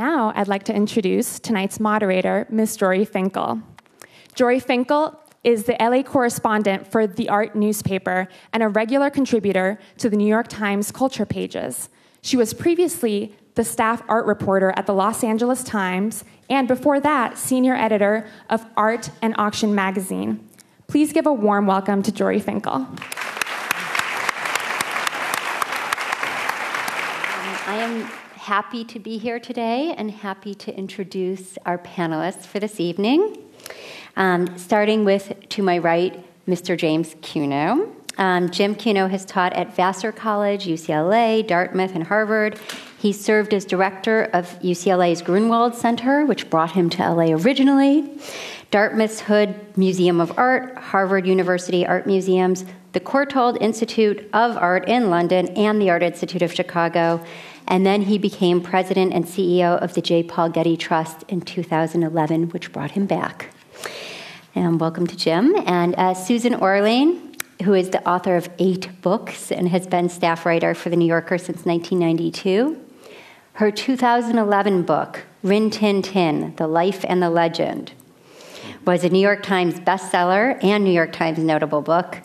Now, I'd like to introduce tonight's moderator, Ms. Jori Finkel. Jori Finkel is the LA correspondent for the Art newspaper and a regular contributor to the New York Times culture pages. She was previously the staff art reporter at the Los Angeles Times, and before that, senior editor of Art and Auction magazine. Please give a warm welcome to Jori Finkel. Um, I am happy to be here today and happy to introduce our panelists for this evening. Um, starting with, to my right, Mr. James Cuno. Um, Jim Cuno has taught at Vassar College, UCLA, Dartmouth, and Harvard. He served as director of UCLA's Grunwald Center, which brought him to LA originally, Dartmouth's Hood Museum of Art, Harvard University Art Museums, the Courtauld Institute of Art in London, and the Art Institute of Chicago. And then he became president and CEO of the J. Paul Getty Trust in 2011, which brought him back. And welcome to Jim. And uh, Susan Orlean, who is the author of eight books and has been staff writer for The New Yorker since 1992. Her 2011 book, Rin Tin Tin The Life and the Legend, was a New York Times bestseller and New York Times notable book.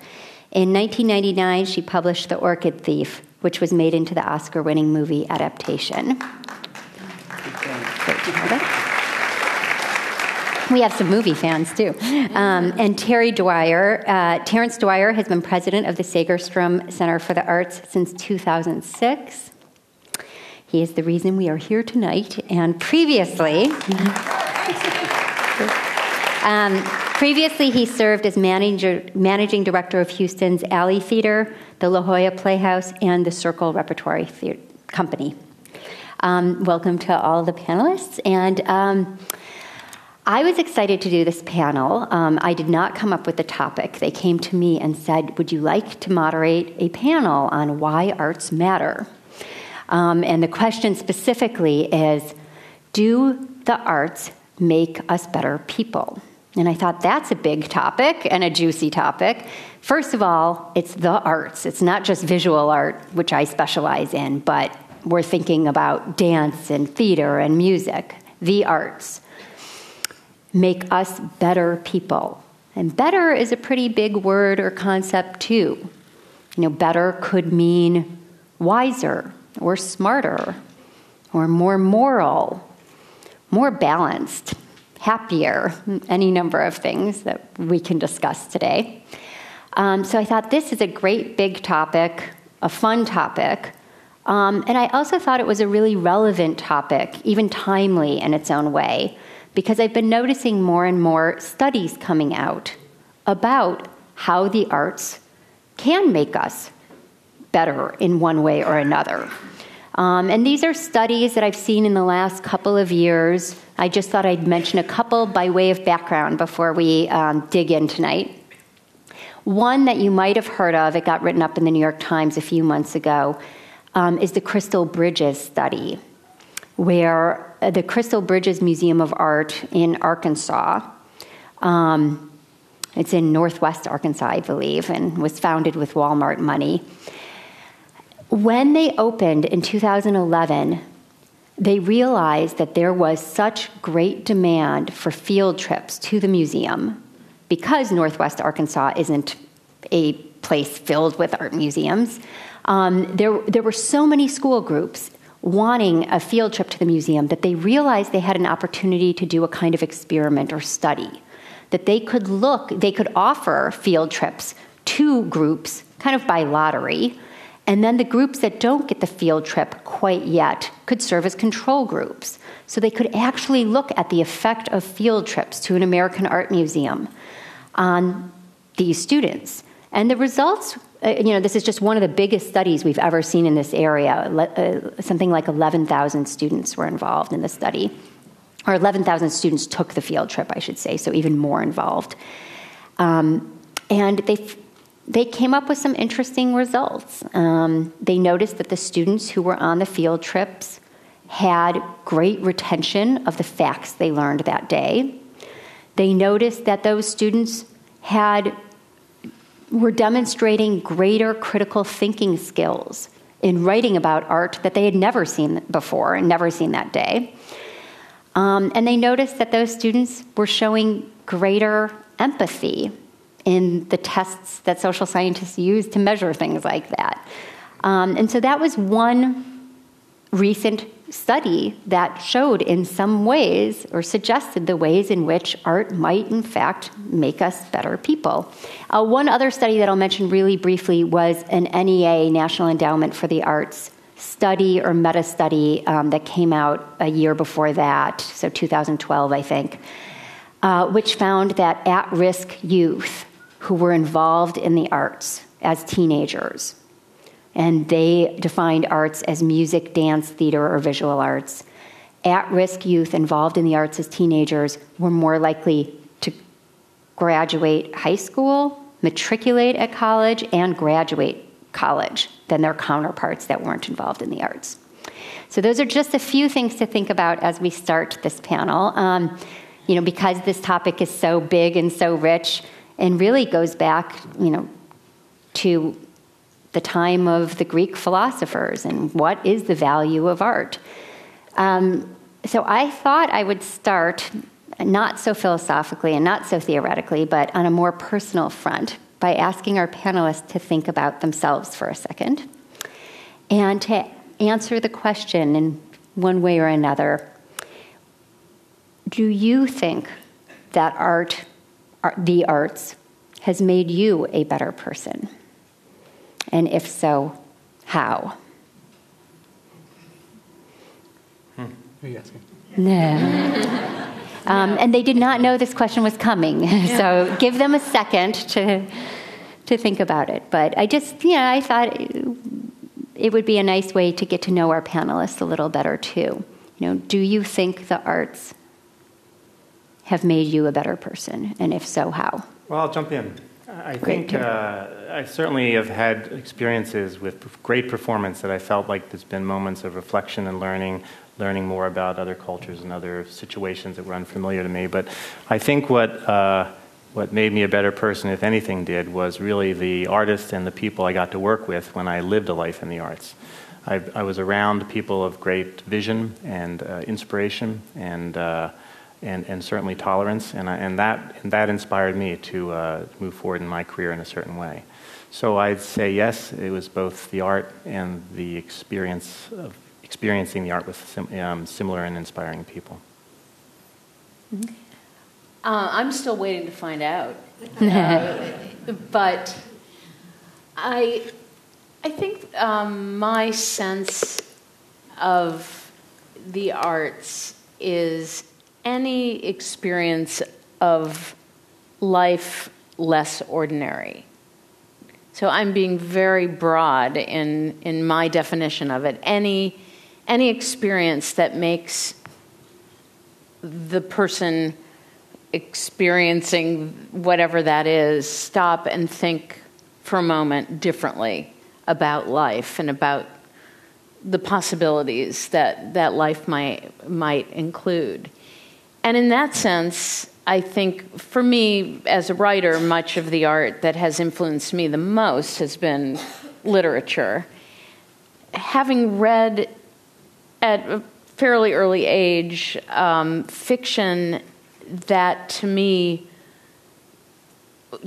In 1999, she published The Orchid Thief, which was made into the Oscar winning movie adaptation. We have some movie fans too. Um, and Terry Dwyer, uh, Terrence Dwyer has been president of the Segerstrom Center for the Arts since 2006. He is the reason we are here tonight. And previously, um, previously he served as manager, managing director of Houston's Alley Theater, the La Jolla Playhouse, and the Circle Repertory Theater Company. Um, welcome to all the panelists. And um, I was excited to do this panel. Um, I did not come up with the topic. They came to me and said, Would you like to moderate a panel on why arts matter? Um, and the question specifically is Do the arts make us better people? And I thought that's a big topic and a juicy topic. First of all, it's the arts. It's not just visual art, which I specialize in, but we're thinking about dance and theater and music, the arts make us better people. And better is a pretty big word or concept, too. You know, better could mean wiser or smarter or more moral, more balanced, happier, any number of things that we can discuss today. Um, so I thought this is a great big topic, a fun topic. Um, and I also thought it was a really relevant topic, even timely in its own way because I've been noticing more and more studies coming out about how the arts can make us better in one way or another. Um, and these are studies that I've seen in the last couple of years. I just thought I'd mention a couple by way of background before we um, dig in tonight. One that you might have heard of, it got written up in the New York Times a few months ago, um, is the Crystal Bridges study where uh, the Crystal Bridges Museum of Art in Arkansas, um, it's in Northwest Arkansas, I believe, and was founded with Walmart money. When they opened in 2011, they realized that there was such great demand for field trips to the museum because Northwest Arkansas isn't a place filled with art museums. Um, there, there were so many school groups wanting a field trip to the museum that they realized they had an opportunity to do a kind of experiment or study. That they could look, they could offer field trips to groups kind of by lottery. And then the groups that don't get the field trip quite yet could serve as control groups. So they could actually look at the effect of field trips to an American art museum on these students. And the results uh, you know, this is just one of the biggest studies we've ever seen in this area. Uh, something like 11,000 students were involved in the study, or 11,000 students took the field trip, I should say, so even more involved. Um, and they they came up with some interesting results. Um, they noticed that the students who were on the field trips had great retention of the facts they learned that day. They noticed that those students had were demonstrating greater critical thinking skills in writing about art that they had never seen before and never seen that day. Um, and they noticed that those students were showing greater empathy in the tests that social scientists use to measure things like that. Um, and so that was one recent study that showed in some ways or suggested the ways in which art might in fact make us better people. Uh, one other study that I'll mention really briefly was an NEA, National Endowment for the Arts, study or meta study um, that came out a year before that, so 2012, I think, uh, which found that at risk youth who were involved in the arts as teenagers and they defined arts as music, dance, theater, or visual arts. At risk youth involved in the arts as teenagers were more likely to graduate high school, matriculate at college, and graduate college than their counterparts that weren't involved in the arts. So, those are just a few things to think about as we start this panel. Um, you know, because this topic is so big and so rich and really goes back, you know, to the time of the Greek philosophers and what is the value of art. Um, so I thought I would start not so philosophically and not so theoretically, but on a more personal front by asking our panelists to think about themselves for a second and to answer the question in one way or another Do you think that art, the arts, has made you a better person? And if so, how? Hmm. Who are you asking? No. Um, and they did not know this question was coming. Yeah. So give them a second to, to think about it. But I just, you know, I thought it would be a nice way to get to know our panelists a little better too. You know, do you think the arts have made you a better person? And if so, how? Well, I'll jump in. I think uh, I certainly have had experiences with great performance that I felt like there's been moments of reflection and learning, learning more about other cultures and other situations that were unfamiliar to me. But I think what uh, what made me a better person, if anything, did was really the artists and the people I got to work with when I lived a life in the arts. I, I was around people of great vision and uh, inspiration and uh, and, and certainly tolerance, and, I, and, that, and that inspired me to uh, move forward in my career in a certain way. So I'd say yes, it was both the art and the experience of experiencing the art with sim, um, similar and inspiring people. Mm-hmm. Uh, I'm still waiting to find out, uh, but I, I think um, my sense of the arts is any experience of life less ordinary. So I'm being very broad in, in my definition of it. Any, any experience that makes the person experiencing whatever that is stop and think for a moment differently about life and about the possibilities that, that life might, might include. And in that sense, I think for me as a writer, much of the art that has influenced me the most has been literature. Having read at a fairly early age um, fiction that to me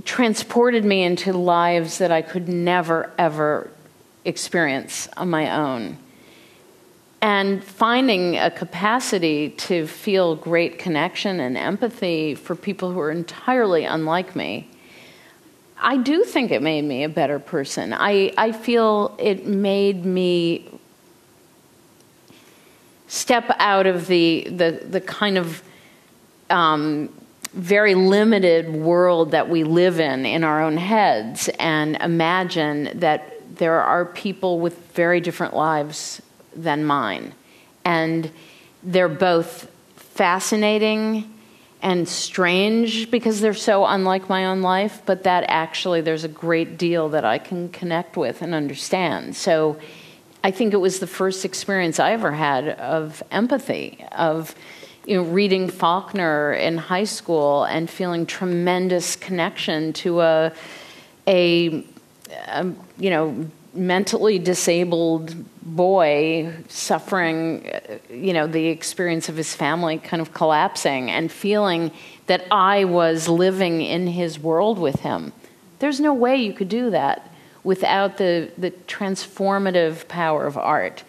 transported me into lives that I could never, ever experience on my own and finding a capacity to feel great connection and empathy for people who are entirely unlike me. I do think it made me a better person. I, I feel it made me step out of the, the, the kind of um, very limited world that we live in in our own heads and imagine that there are people with very different lives than mine. And they're both fascinating and strange because they're so unlike my own life, but that actually there's a great deal that I can connect with and understand. So I think it was the first experience I ever had of empathy, of you know, reading Faulkner in high school and feeling tremendous connection to a, a, a you know, mentally disabled boy suffering, uh, you know, the experience of his family kind of collapsing and feeling that I was living in his world with him. There's no way you could do that without the, the transformative power of art.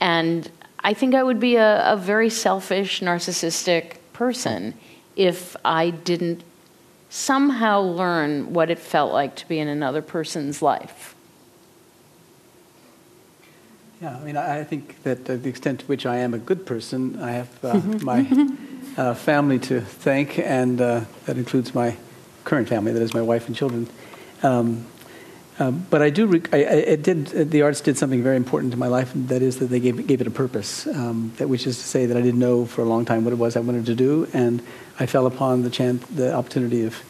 And I think I would be a, a very selfish, narcissistic person if I didn't somehow learn what it felt like to be in another person's life. Yeah, I mean, I think that uh, the extent to which I am a good person, I have uh, my uh, family to thank, and uh, that includes my current family, that is my wife and children. Um, uh, but I do, rec- I, I did, uh, the arts did something very important to my life, and that is that they gave, gave it a purpose, um, that, which is to say that I didn't know for a long time what it was I wanted to do, and I fell upon the, chance, the opportunity of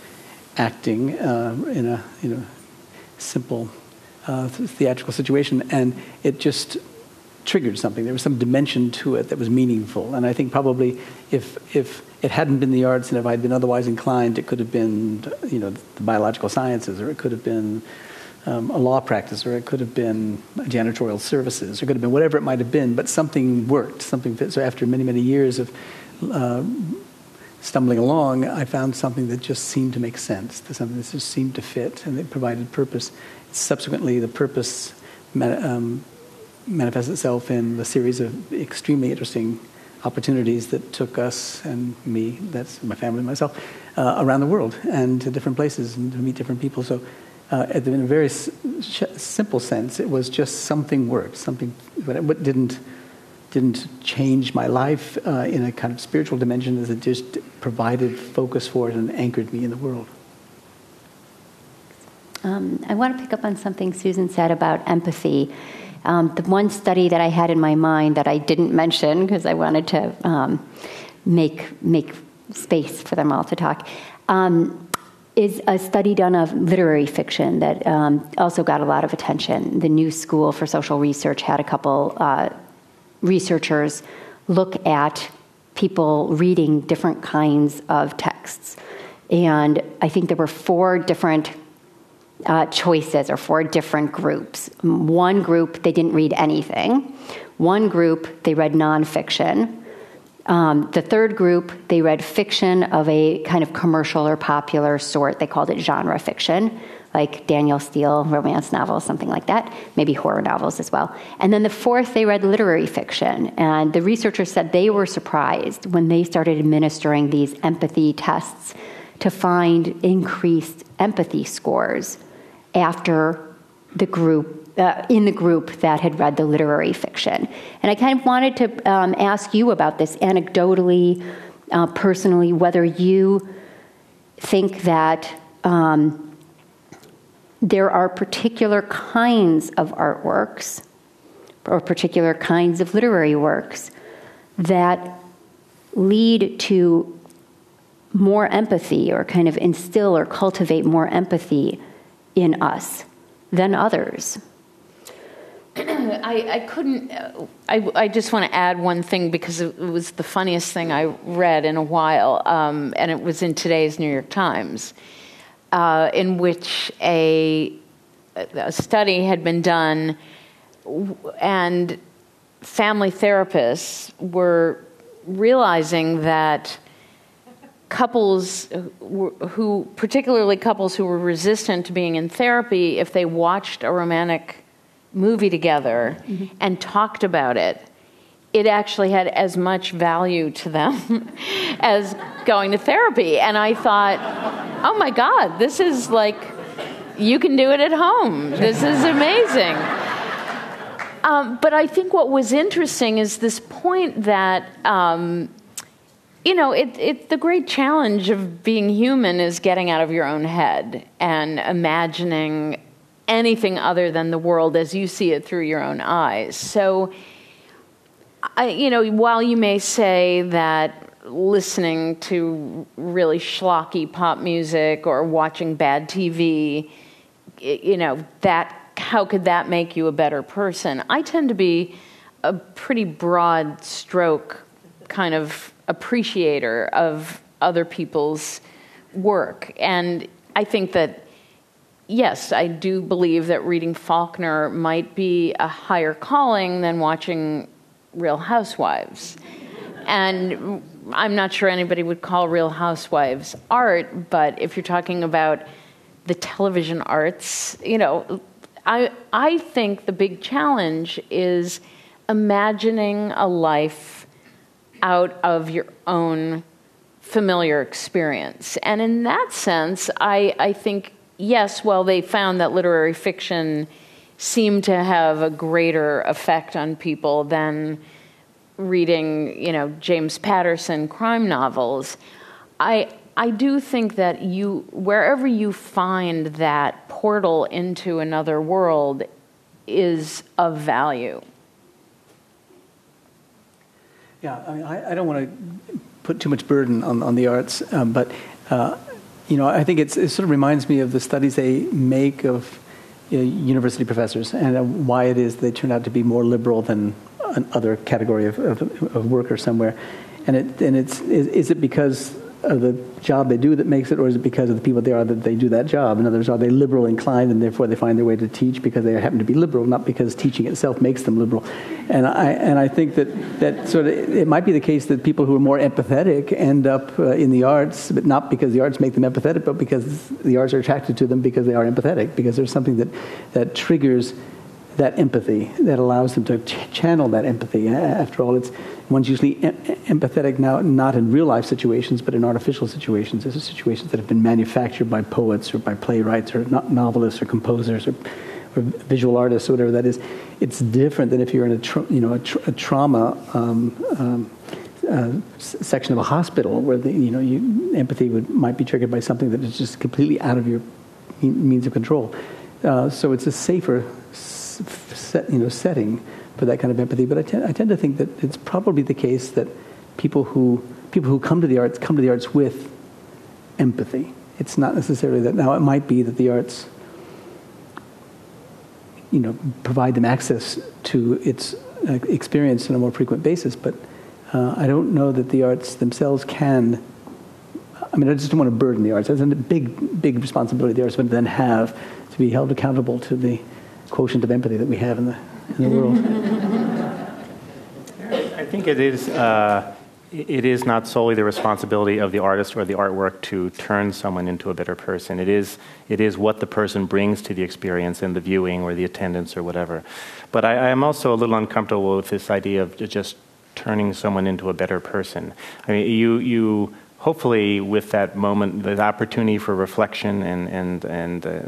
acting uh, in a you know, simple uh, theatrical situation, and it just triggered something. There was some dimension to it that was meaningful, and I think probably if if it hadn't been the arts and if I'd been otherwise inclined, it could have been you know the biological sciences, or it could have been um, a law practice, or it could have been janitorial services, or it could have been whatever it might have been. But something worked. Something fit. So after many many years of uh, stumbling along, I found something that just seemed to make sense, something that just seemed to fit, and it provided purpose. Subsequently, the purpose um, manifests itself in a series of extremely interesting opportunities that took us and me, that's my family and myself, uh, around the world and to different places and to meet different people. So, uh, in a very simple sense, it was just something worked, something, it didn't didn't change my life uh, in a kind of spiritual dimension as it just provided focus for it and anchored me in the world. Um, I want to pick up on something Susan said about empathy. Um, the one study that I had in my mind that I didn't mention because I wanted to um, make make space for them all to talk um, is a study done of literary fiction that um, also got a lot of attention. The New School for Social Research had a couple uh, researchers look at people reading different kinds of texts. And I think there were four different uh, choices or four different groups. One group, they didn't read anything. One group, they read nonfiction. Um, the third group, they read fiction of a kind of commercial or popular sort. They called it genre fiction like Danielle Steel romance novels, something like that, maybe horror novels as well. And then the fourth, they read literary fiction. And the researchers said they were surprised when they started administering these empathy tests to find increased empathy scores after the group. Uh, in the group that had read the literary fiction. And I kind of wanted to um, ask you about this anecdotally, uh, personally, whether you think that um, there are particular kinds of artworks or particular kinds of literary works that lead to more empathy or kind of instill or cultivate more empathy in us than others. I, I couldn't. I, I just want to add one thing because it was the funniest thing I read in a while, um, and it was in today's New York Times uh, in which a, a study had been done, and family therapists were realizing that couples who, particularly couples who were resistant to being in therapy, if they watched a romantic movie together mm-hmm. and talked about it, it actually had as much value to them as going to therapy. And I thought, oh my God, this is like, you can do it at home. This is amazing. Um, but I think what was interesting is this point that, um, you know, it, it, the great challenge of being human is getting out of your own head and imagining anything other than the world as you see it through your own eyes. So, I, you know, while you may say that listening to really schlocky pop music or watching bad TV, you know, that how could that make you a better person? I tend to be a pretty broad stroke kind of appreciator of other people's work. And I think that yes, I do believe that reading Faulkner might be a higher calling than watching Real Housewives. And I'm not sure anybody would call Real Housewives art, but if you're talking about the television arts, you know, I, I think the big challenge is imagining a life out of your own familiar experience. And in that sense, I, I think, yes, well, they found that literary fiction seemed to have a greater effect on people than reading, you know, James Patterson crime novels. I, I do think that you, wherever you find that portal into another world, is of value. Yeah, I, mean, I, I don't want to put too much burden on, on the arts, um, but uh, you know, I think it sort of reminds me of the studies they make of you know, university professors and uh, why it is they turn out to be more liberal than another category of, of, of worker somewhere. And it and it's is, is it because of the job they do that makes it, or is it because of the people they are that they do that job? In other words, are they liberal inclined and therefore they find their way to teach because they happen to be liberal, not because teaching itself makes them liberal? And I, and I think that, that sort of, it might be the case that people who are more empathetic end up uh, in the arts, but not because the arts make them empathetic, but because the arts are attracted to them because they are empathetic, because there's something that, that triggers that empathy, that allows them to ch- channel that empathy. After all, it's one's usually em- empathetic now, not in real life situations, but in artificial situations. These are situations that have been manufactured by poets or by playwrights or no- novelists or composers or, or, visual artists or whatever that is. It's different than if you're in a tra- you know a, tra- a trauma. Um, um, uh, section of a hospital where the, you know you, empathy would, might be triggered by something that is just completely out of your means of control. Uh, so it's a safer set, you know, setting for that kind of empathy. But I, tend, I tend to think that it's probably the case that people who people who come to the arts come to the arts with empathy. It's not necessarily that. Now, it might be that the arts, you know, provide them access to its uh, experience on a more frequent basis. But uh, I don't know that the arts themselves can. I mean, I just don't want to burden the arts. That's a big, big responsibility the arts would then have to be held accountable to the quotient of empathy that we have in the, in the world. I think it is. Uh, it is not solely the responsibility of the artist or the artwork to turn someone into a better person. It is, it is what the person brings to the experience and the viewing or the attendance or whatever. But I, I am also a little uncomfortable with this idea of just turning someone into a better person. I mean, you, you hopefully with that moment, the opportunity for reflection and, and, and uh,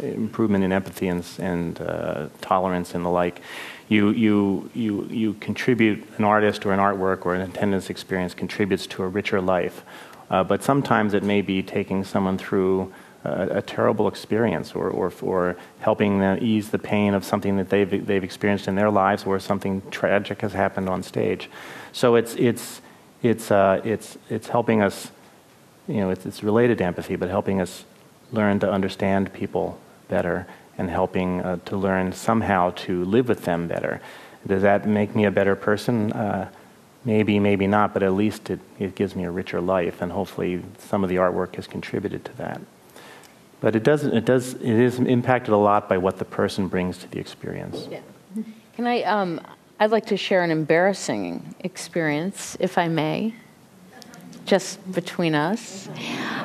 improvement in empathy and, and uh, tolerance and the like, you, you, you, you contribute an artist or an artwork or an attendance experience contributes to a richer life. Uh, but sometimes it may be taking someone through a, a terrible experience or, or, or helping them ease the pain of something that they've, they've experienced in their lives or something tragic has happened on stage. So it's, it's, it's, uh, it's, it's helping us, you know, it's, it's related to empathy, but helping us learn to understand people better and helping uh, to learn somehow to live with them better. Does that make me a better person? Uh, maybe, maybe not, but at least it, it gives me a richer life, and hopefully some of the artwork has contributed to that. But it does, it does, it is impacted a lot by what the person brings to the experience. Yeah. Can I, um, I'd like to share an embarrassing experience, if I may, just between us.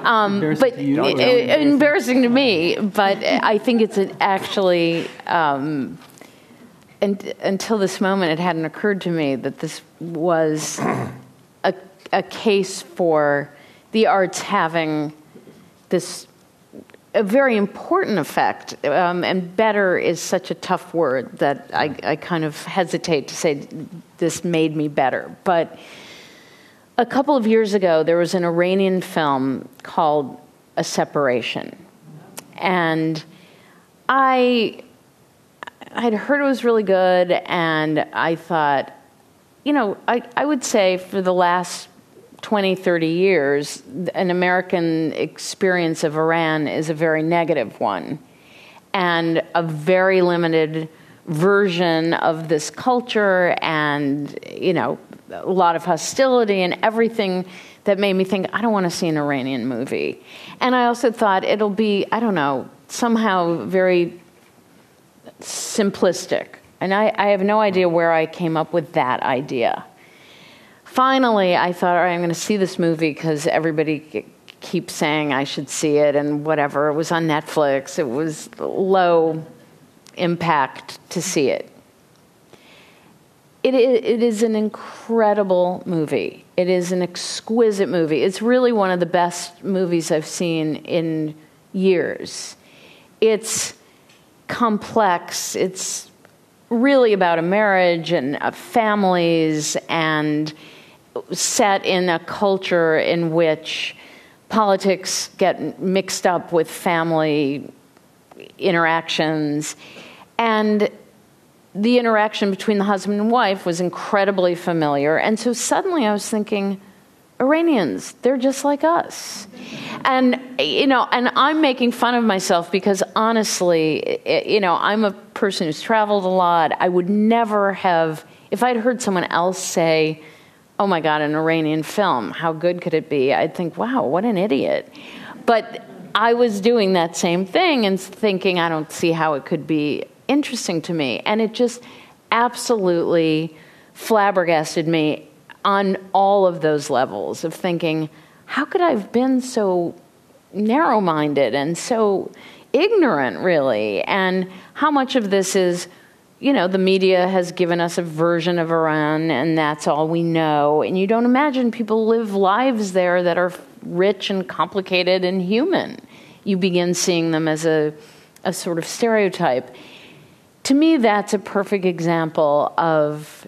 Um, but to you, it, embarrassing to me, but I think it's actually. Um, and, until this moment, it hadn't occurred to me that this was a, a case for the arts having this a very important effect, um, and better is such a tough word that I, I, kind of hesitate to say this made me better. But a couple of years ago, there was an Iranian film called A Separation. And I I'd heard it was really good, and I thought, you know, I, I would say for the last 20, 30 years, an American experience of Iran is a very negative one. And a very limited version of this culture, and, you know, a lot of hostility and everything that made me think, I don't want to see an Iranian movie. And I also thought it'll be, I don't know, somehow very simplistic. And I, I have no idea where I came up with that idea. Finally, I thought, all right, I'm going to see this movie because everybody keeps saying I should see it and whatever. It was on Netflix, it was low impact to see it. It, it is an incredible movie. It is an exquisite movie. It's really one of the best movies I've seen in years. It's complex. It's really about a marriage and uh, families and set in a culture in which politics get mixed up with family interactions. And the interaction between the husband and wife was incredibly familiar. And so suddenly I was thinking, Iranians, they're just like us. And, you know, and I'm making fun of myself because honestly, you know, I'm a person who's traveled a lot. I would never have, if I'd heard someone else say, oh my God, an Iranian film, how good could it be? I'd think, wow, what an idiot. But I was doing that same thing and thinking, I don't see how it could be interesting to me. And it just absolutely flabbergasted me on all of those levels of thinking, how could I have been so narrow minded and so ignorant, really? And how much of this is, you know, the media has given us a version of Iran and that's all we know. And you don't imagine people live lives there that are rich and complicated and human. You begin seeing them as a, a sort of stereotype. To me, that's a perfect example of,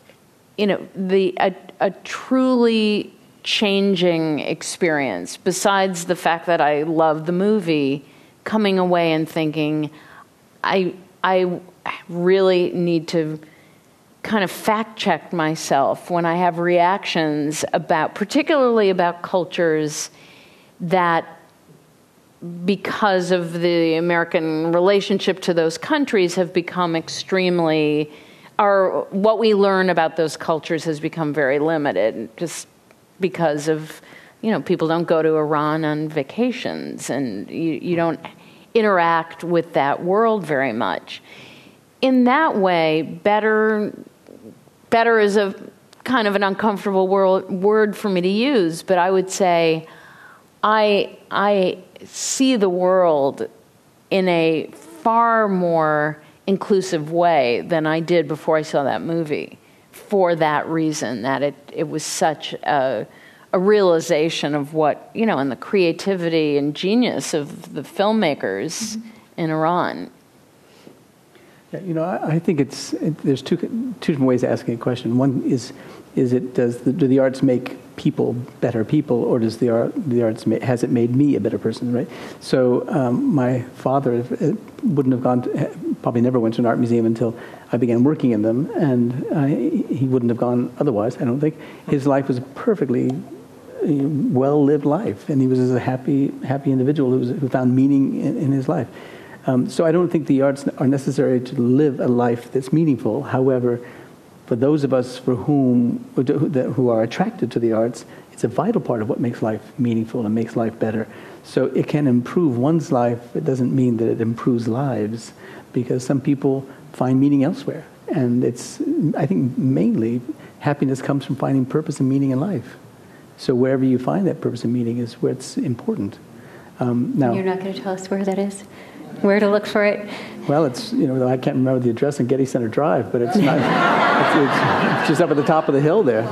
you know, the a, a truly changing experience, besides the fact that I love the movie, coming away and thinking, I, I really need to kind of fact check myself when I have reactions about, particularly about cultures that, because of the American relationship to those countries, have become extremely our what we learn about those cultures has become very limited just because of you know people don't go to Iran on vacations and you, you don't interact with that world very much. In that way better better is a kind of an uncomfortable world, word for me to use but i would say i i see the world in a far more inclusive way than I did before I saw that movie for that reason that it, it was such a, a realization of what, you know, and the creativity and genius of the filmmakers mm-hmm. in Iran. Yeah, you know, I, I think it's it, there's two two different ways of asking a question. One is is it does the, do the arts make people better people, or does the art the arts has it made me a better person? Right. So um, my father uh, wouldn't have gone, to, probably never went to an art museum until I began working in them, and he wouldn't have gone otherwise. I don't think his life was perfectly well lived life, and he was a happy happy individual who, was, who found meaning in, in his life. Um, so I don't think the arts are necessary to live a life that's meaningful. However, for those of us for whom who are attracted to the arts, it's a vital part of what makes life meaningful and makes life better. So it can improve one's life. It doesn't mean that it improves lives, because some people find meaning elsewhere, and it's I think mainly happiness comes from finding purpose and meaning in life. So wherever you find that purpose and meaning is where it's important. Um, now you're not going to tell us where that is where to look for it? Well, it's you know I can't remember the address on Getty Center Drive, but it's not. it's, it's, just up at the top of the hill there.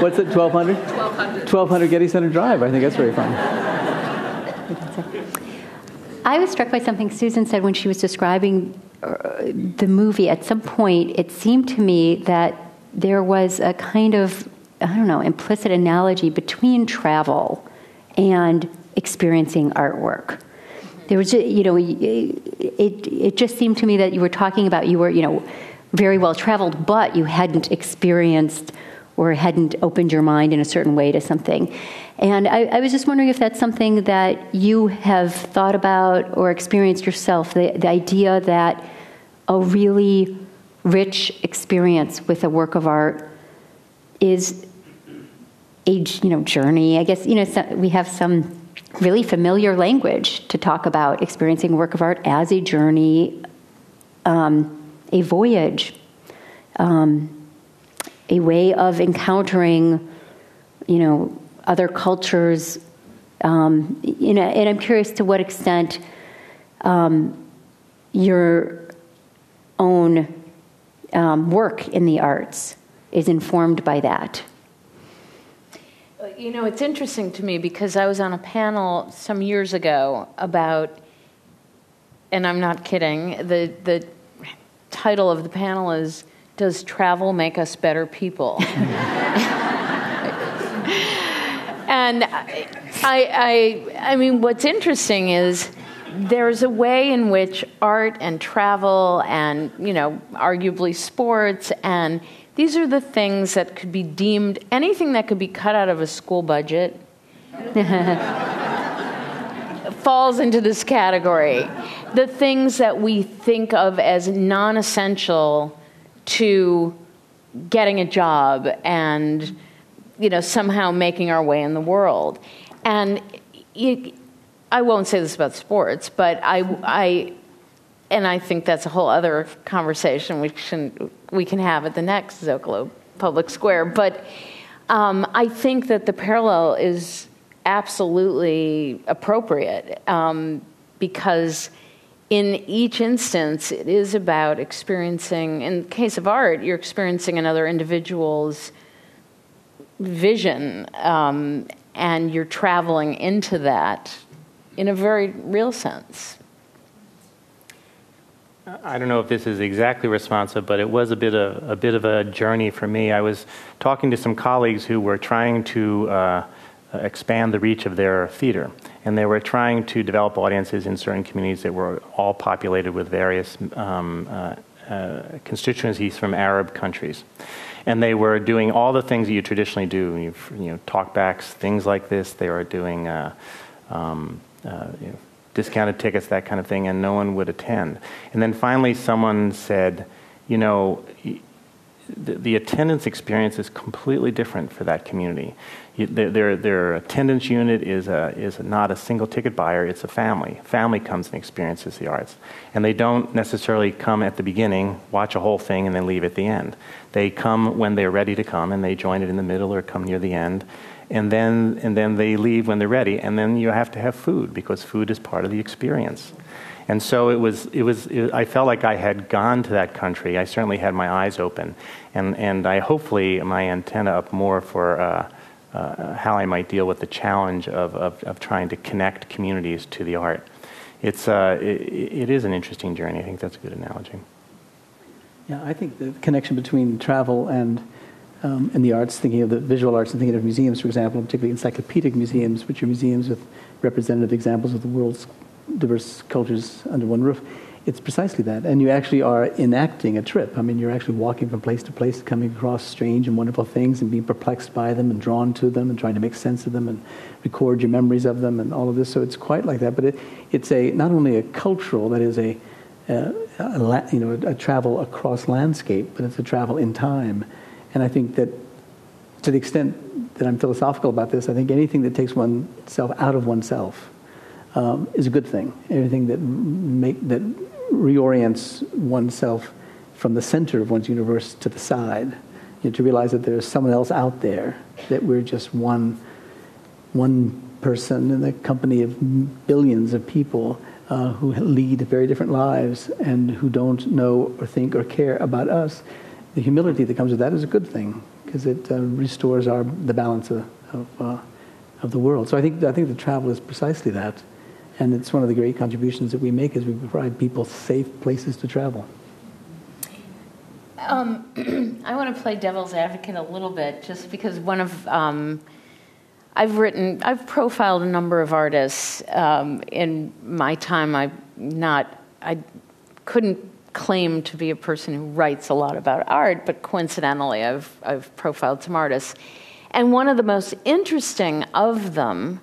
What's it? Twelve hundred. Twelve hundred. Twelve hundred Getty Center Drive. I think that's very fun. I was struck by something Susan said when she was describing uh, the movie. At some point, it seemed to me that there was a kind of I don't know implicit analogy between travel and experiencing artwork there was, you know, it, it just seemed to me that you were talking about you were, you know, very well traveled, but you hadn't experienced or hadn't opened your mind in a certain way to something. And I, I, was just wondering if that's something that you have thought about or experienced yourself the, the idea that a really rich experience with a work of art is a you know journey. I guess you know we have some really familiar language to talk about experiencing work of art as a journey, um, a voyage, um, a way of encountering, you know, other cultures. Um, you know, and I'm curious to what extent um, your own um, work in the arts is informed by that. You know, it's interesting to me because I was on a panel some years ago about, and I'm not kidding, the, the title of the panel is Does Travel Make Us Better People? and I, I, I mean, what's interesting is there's a way in which art and travel and, you know, arguably sports and these are the things that could be deemed anything that could be cut out of a school budget falls into this category. The things that we think of as non essential to getting a job and you know somehow making our way in the world and it, I won't say this about sports, but I, I, and I think that's a whole other conversation we can we can have at the next Zocalo Public Square. But um, I think that the parallel is absolutely appropriate um, because in each instance it is about experiencing. In the case of art, you're experiencing another individual's vision, um, and you're traveling into that in a very real sense. I don't know if this is exactly responsive, but it was a bit of a bit of a journey for me. I was talking to some colleagues who were trying to uh, expand the reach of their theater, and they were trying to develop audiences in certain communities that were all populated with various um, uh, uh, constituencies from Arab countries, and they were doing all the things that you traditionally do. You, know, talkbacks, things like this. They were doing. Uh, um, uh, you know, discounted tickets, that kind of thing, and no one would attend. And then finally, someone said, you know, the, the attendance experience is completely different for that community. Their, their, their, attendance unit is, a, is not a single ticket buyer, it's a family. Family comes and experiences the arts. And they don't necessarily come at the beginning, watch a whole thing, and then leave at the end. They come when they're ready to come, and they join it in the middle or come near the end and then and then they leave when they're ready. And then you have to have food because food is part of the experience. And so it was it was it, i felt like i had gone to that country. I certainly had my eyes open. And and i hopefully my antenna up more for uh, uh, how i might deal with the challenge of, of, of trying to connect communities to the art. It's uh, it, it is an interesting journey. I think that's a good analogy. Yeah i think the connection between travel and um, in the arts, thinking of the visual arts and thinking of museums, for example, particularly encyclopedic museums, which are museums with representative examples of the world's diverse cultures under one roof. It's precisely that. And you actually are enacting a trip. I mean, you're actually walking from place to place, coming across strange and wonderful things and being perplexed by them and drawn to them and trying to make sense of them and record your memories of them and all of this. So it's quite like that. But it, it's a, not only a cultural, that is a, a, a you know, a travel across landscape, but it's a travel in time and I think that to the extent that I'm philosophical about this, I think anything that takes oneself out of oneself um, is a good thing. Anything that, make, that reorients oneself from the center of one's universe to the side, you know, to realize that there's someone else out there, that we're just one, one person in the company of billions of people uh, who lead very different lives and who don't know or think or care about us the humility that comes with that is a good thing because it uh, restores our, the balance of, of, uh, of, the world. So I think, I think the travel is precisely that. And it's one of the great contributions that we make is we provide people safe places to travel. Um, I want to play devil's advocate a little bit just because one of um, I've written, I've profiled a number of artists um, in my time. I not, I couldn't claim to be a person who writes a lot about art, but coincidentally, I've, I've profiled some artists. And one of the most interesting of them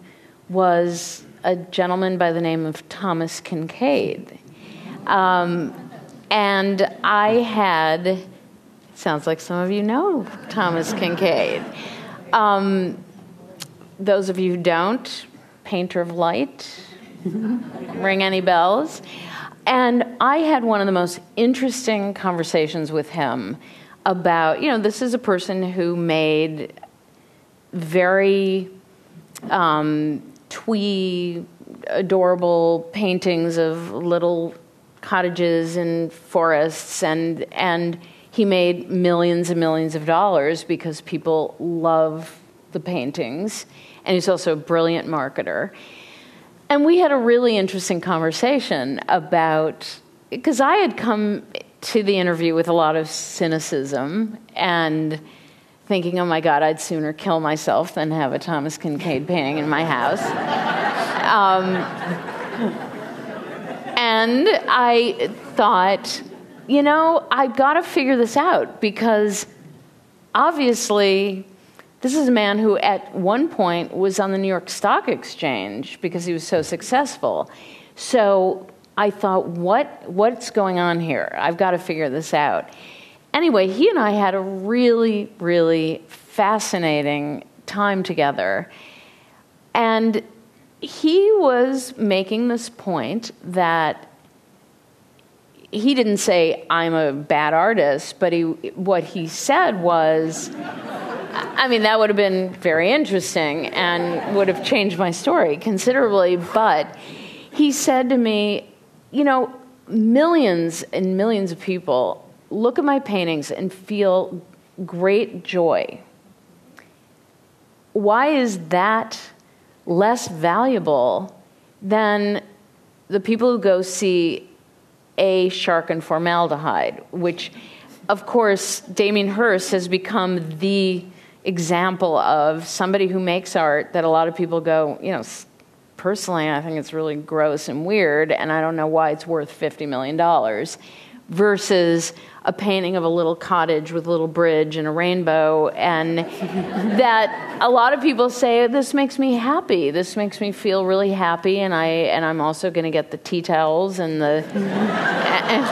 was a gentleman by the name of Thomas Kinkade. Um, and I had, sounds like some of you know Thomas Kinkade. Um, those of you who don't, painter of light. Ring any bells? And I had one of the most interesting conversations with him about, you know, this is a person who made very um, twee, adorable paintings of little cottages and forests, and and he made millions and millions of dollars because people love the paintings, and he's also a brilliant marketer. And we had a really interesting conversation about because I had come to the interview with a lot of cynicism and thinking, oh my God, I'd sooner kill myself than have a Thomas Kinkade painting in my house. Um, and I thought, you know, I've got to figure this out because obviously this is a man who, at one point, was on the New York Stock Exchange because he was so successful. So I thought, what, what's going on here? I've got to figure this out. Anyway, he and I had a really, really fascinating time together. And he was making this point that he didn't say I'm a bad artist, but he what he said was I mean that would have been very interesting and would have changed my story considerably, but he said to me, you know, millions and millions of people look at my paintings and feel great joy. Why is that less valuable than the people who go see a shark and formaldehyde, which, of course, Damien Hirst has become the example of somebody who makes art that a lot of people go, you know, personally, I think it's really gross and weird, and I don't know why it's worth $50 million, versus a painting of a little cottage with a little bridge and a rainbow, and that a lot of people say this makes me happy. This makes me feel really happy, and I and I'm also going to get the tea towels and the and,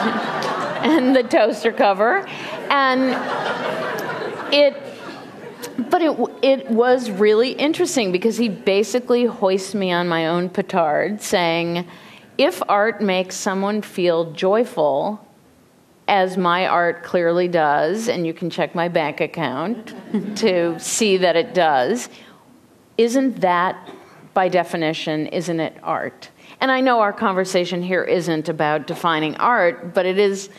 and the toaster cover, and it. But it it was really interesting because he basically hoists me on my own petard, saying, "If art makes someone feel joyful." As my art clearly does, and you can check my bank account to see that it does, isn't that, by definition, isn't it art? And I know our conversation here isn't about defining art, but it is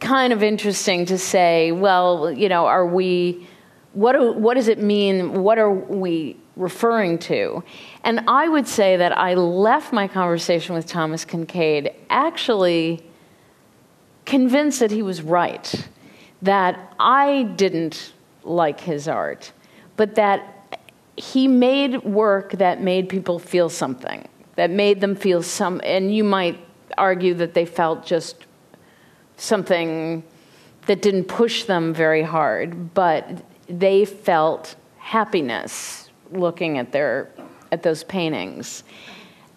kind of interesting to say, well, you know, are we, what, do, what does it mean? What are we referring to? And I would say that I left my conversation with Thomas Kinkade actually convinced that he was right, that I didn't like his art, but that he made work that made people feel something, that made them feel some, and you might argue that they felt just something that didn't push them very hard, but they felt happiness looking at their at those paintings.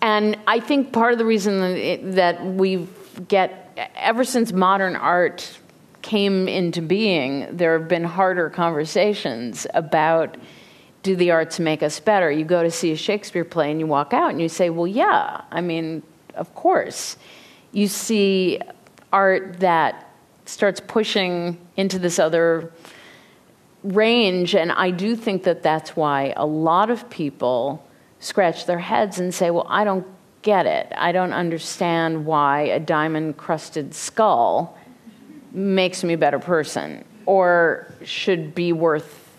And I think part of the reason that we get ever since modern art came into being, there have been harder conversations about do the arts make us better? You go to see a Shakespeare play and you walk out and you say, well, yeah, I mean, of course. You see art that starts pushing into this other range, and I do think that that's why a lot of people scratch their heads and say, well, I don't get it. I don't understand why a diamond crusted skull makes me a better person or should be worth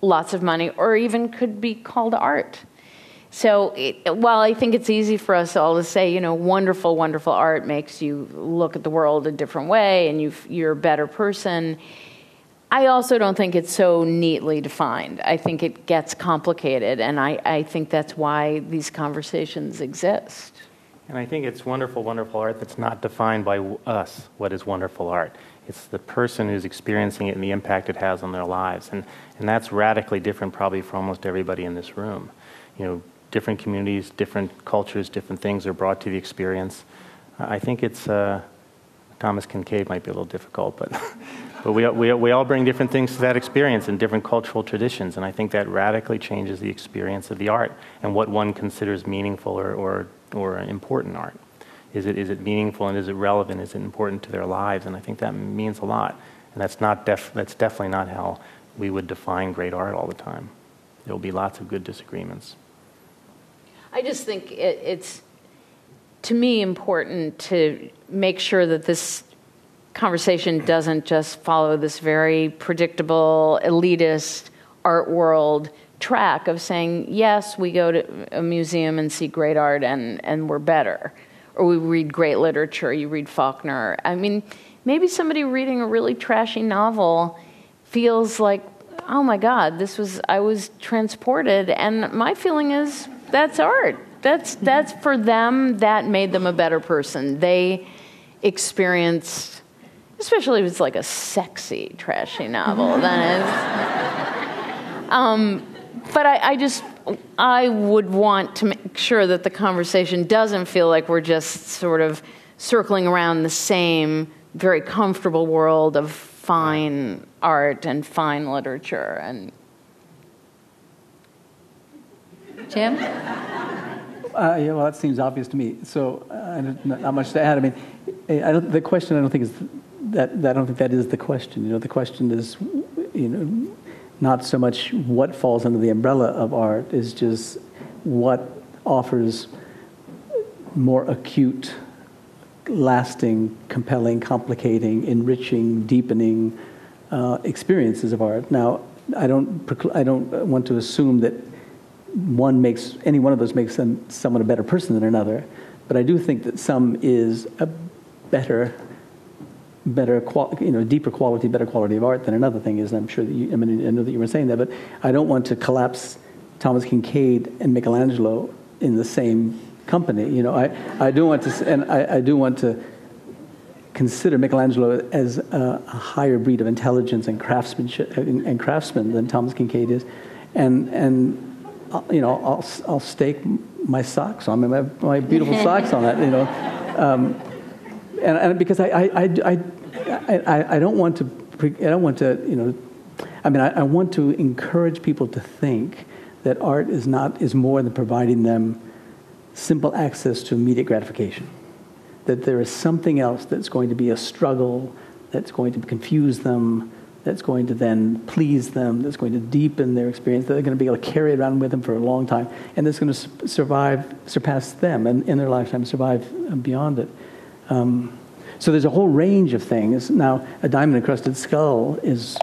lots of money or even could be called art. So, it, while I think it's easy for us all to say, you know, wonderful, wonderful art makes you look at the world a different way and you you're a better person, I also don't think it's so neatly defined. I think it gets complicated, and I, I think that's why these conversations exist. And I think it's wonderful, wonderful art that's not defined by us, what is wonderful art. It's the person who's experiencing it and the impact it has on their lives. And, and that's radically different, probably, for almost everybody in this room. You know, different communities, different cultures, different things are brought to the experience. I think it's, uh, Thomas Kinkade might be a little difficult, but But we, we, we all bring different things to that experience and different cultural traditions, and I think that radically changes the experience of the art and what one considers meaningful or, or, or important art. Is it, is it meaningful and is it relevant? Is it important to their lives? And I think that means a lot. And that's, not def, that's definitely not how we would define great art all the time. There will be lots of good disagreements. I just think it, it's, to me, important to make sure that this conversation doesn't just follow this very predictable, elitist art world track of saying, yes, we go to a museum and see great art and, and we're better. Or we read great literature, you read Faulkner. I mean, maybe somebody reading a really trashy novel feels like, oh my God, this was, I was transported. And my feeling is that's art. That's, that's mm-hmm. for them, that made them a better person. They experienced especially if it's like a sexy, trashy novel, then it's. Um, but I, I, just, I would want to make sure that the conversation doesn't feel like we're just sort of circling around the same very comfortable world of fine art and fine literature and. Jim? Uh, yeah, well, that seems obvious to me. So, uh, not much to add. I mean, I the question I don't think is that, that I don't think that is the question. You know, the question is, you know, not so much what falls under the umbrella of art is just what offers more acute, lasting, compelling, complicating, enriching, deepening uh, experiences of art. Now, I don't, I don't want to assume that one makes any one of those makes them, someone a better person than another, but I do think that some is a better better, you know, deeper quality, better quality of art than another thing is. And I'm sure that you, I mean, I know that you were saying that, but I don't want to collapse Thomas Kinkade and Michelangelo in the same company. You know, I, I do want to, and I, I do want to consider Michelangelo as a, a, higher breed of intelligence and craftsmanship and, and craftsman than Thomas Kinkade is, and and uh, you know, I'll I'll stake my socks on my, my beautiful socks on that. You know. Um, and, and, because I, I, I, I, I don't want to, I don't want to, you know, I mean, I, I want to encourage people to think that art is not is more than providing them simple access to immediate gratification. That there is something else that's going to be a struggle, that's going to confuse them, that's going to then please them, that's going to deepen their experience, that they're going to be able to carry around with them for a long time, and that's going to survive, surpass them and in their lifetime, survive beyond it. Um, so there's a whole range of things. Now, a diamond encrusted skull is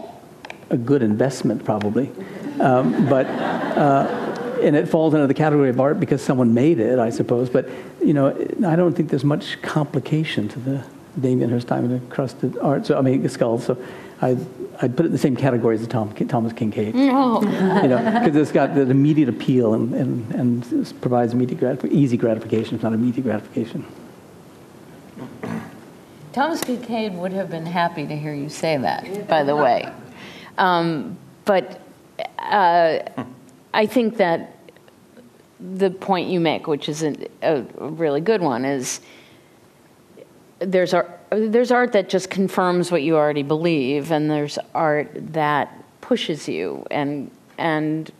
a good investment, probably, um, but uh, and it falls under the category of art because someone made it, I suppose. But you know, I don't think there's much complication to the Damien Hirst diamond encrusted art. So I mean, skull. So I. I'd put it in the same category as the Tom, Thomas Kinkade. No. you know, because it's got the immediate appeal and, and, and provides immediate gratif- easy gratification, if not immediate gratification. Thomas Kinkade would have been happy to hear you say that, by the way. Um, but uh, I think that the point you make, which is a, a really good one, is there's art, there's art that just confirms what you already believe, and there's art that pushes you and and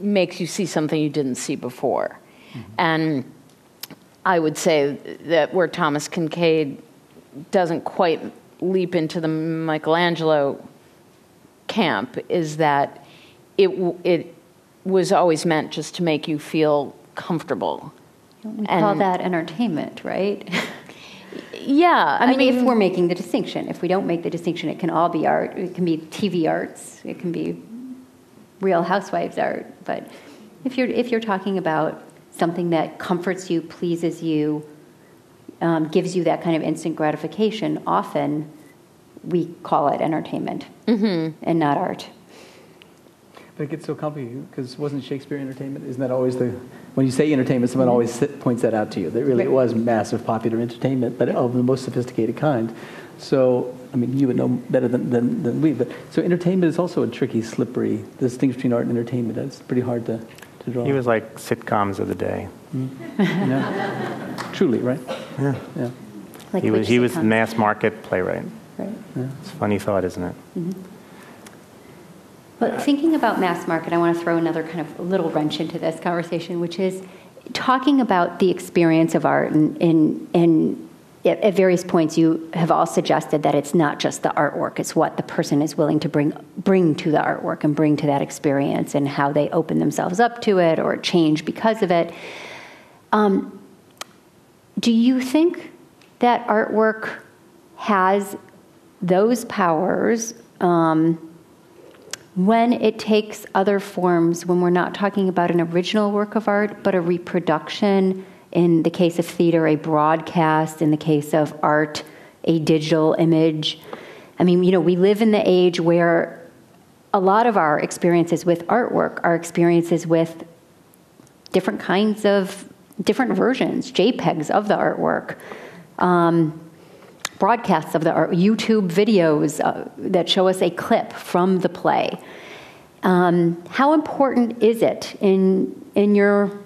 makes you see something you didn't see before. Mm-hmm. And I would say that where Thomas Kinkade doesn't quite leap into the Michelangelo camp is that it it was always meant just to make you feel comfortable. We and call that entertainment, right? Yeah, I mean, I mean, if we're making the distinction, if we don't make the distinction, it can all be art. It can be TV arts. It can be Real Housewives art. But if you're if you're talking about something that comforts you, pleases you, um, gives you that kind of instant gratification, often we call it entertainment mm-hmm. and not art. But it gets so complicated because wasn't Shakespeare entertainment? Isn't that always the when you say entertainment, someone mm-hmm. always sit, points that out to you. That really it was massive popular entertainment, but of the most sophisticated kind. So I mean, you would know better than, than, than we. But so entertainment is also a tricky, slippery the distinction between art and entertainment. It's pretty hard to, to draw. He was like sitcoms of the day. Mm-hmm. yeah. Truly, right? Yeah. yeah. Like he was he was mass market playwright. Right. Yeah. It's a funny thought, isn't it? Mm-hmm. But thinking about mass market, I want to throw another kind of little wrench into this conversation, which is talking about the experience of art and, and, and at various points you have all suggested that it's not just the artwork it's what the person is willing to bring bring to the artwork and bring to that experience and how they open themselves up to it or change because of it um, do you think that artwork has those powers um, when it takes other forms when we're not talking about an original work of art but a reproduction in the case of theater, a broadcast, in the case of art, a digital image. I mean, you know, we live in the age where a lot of our experiences with artwork are experiences with different kinds of different versions, JPEGs of the artwork, um, broadcasts of the art, YouTube videos uh, that show us a clip from the play. Um, how important is it in in your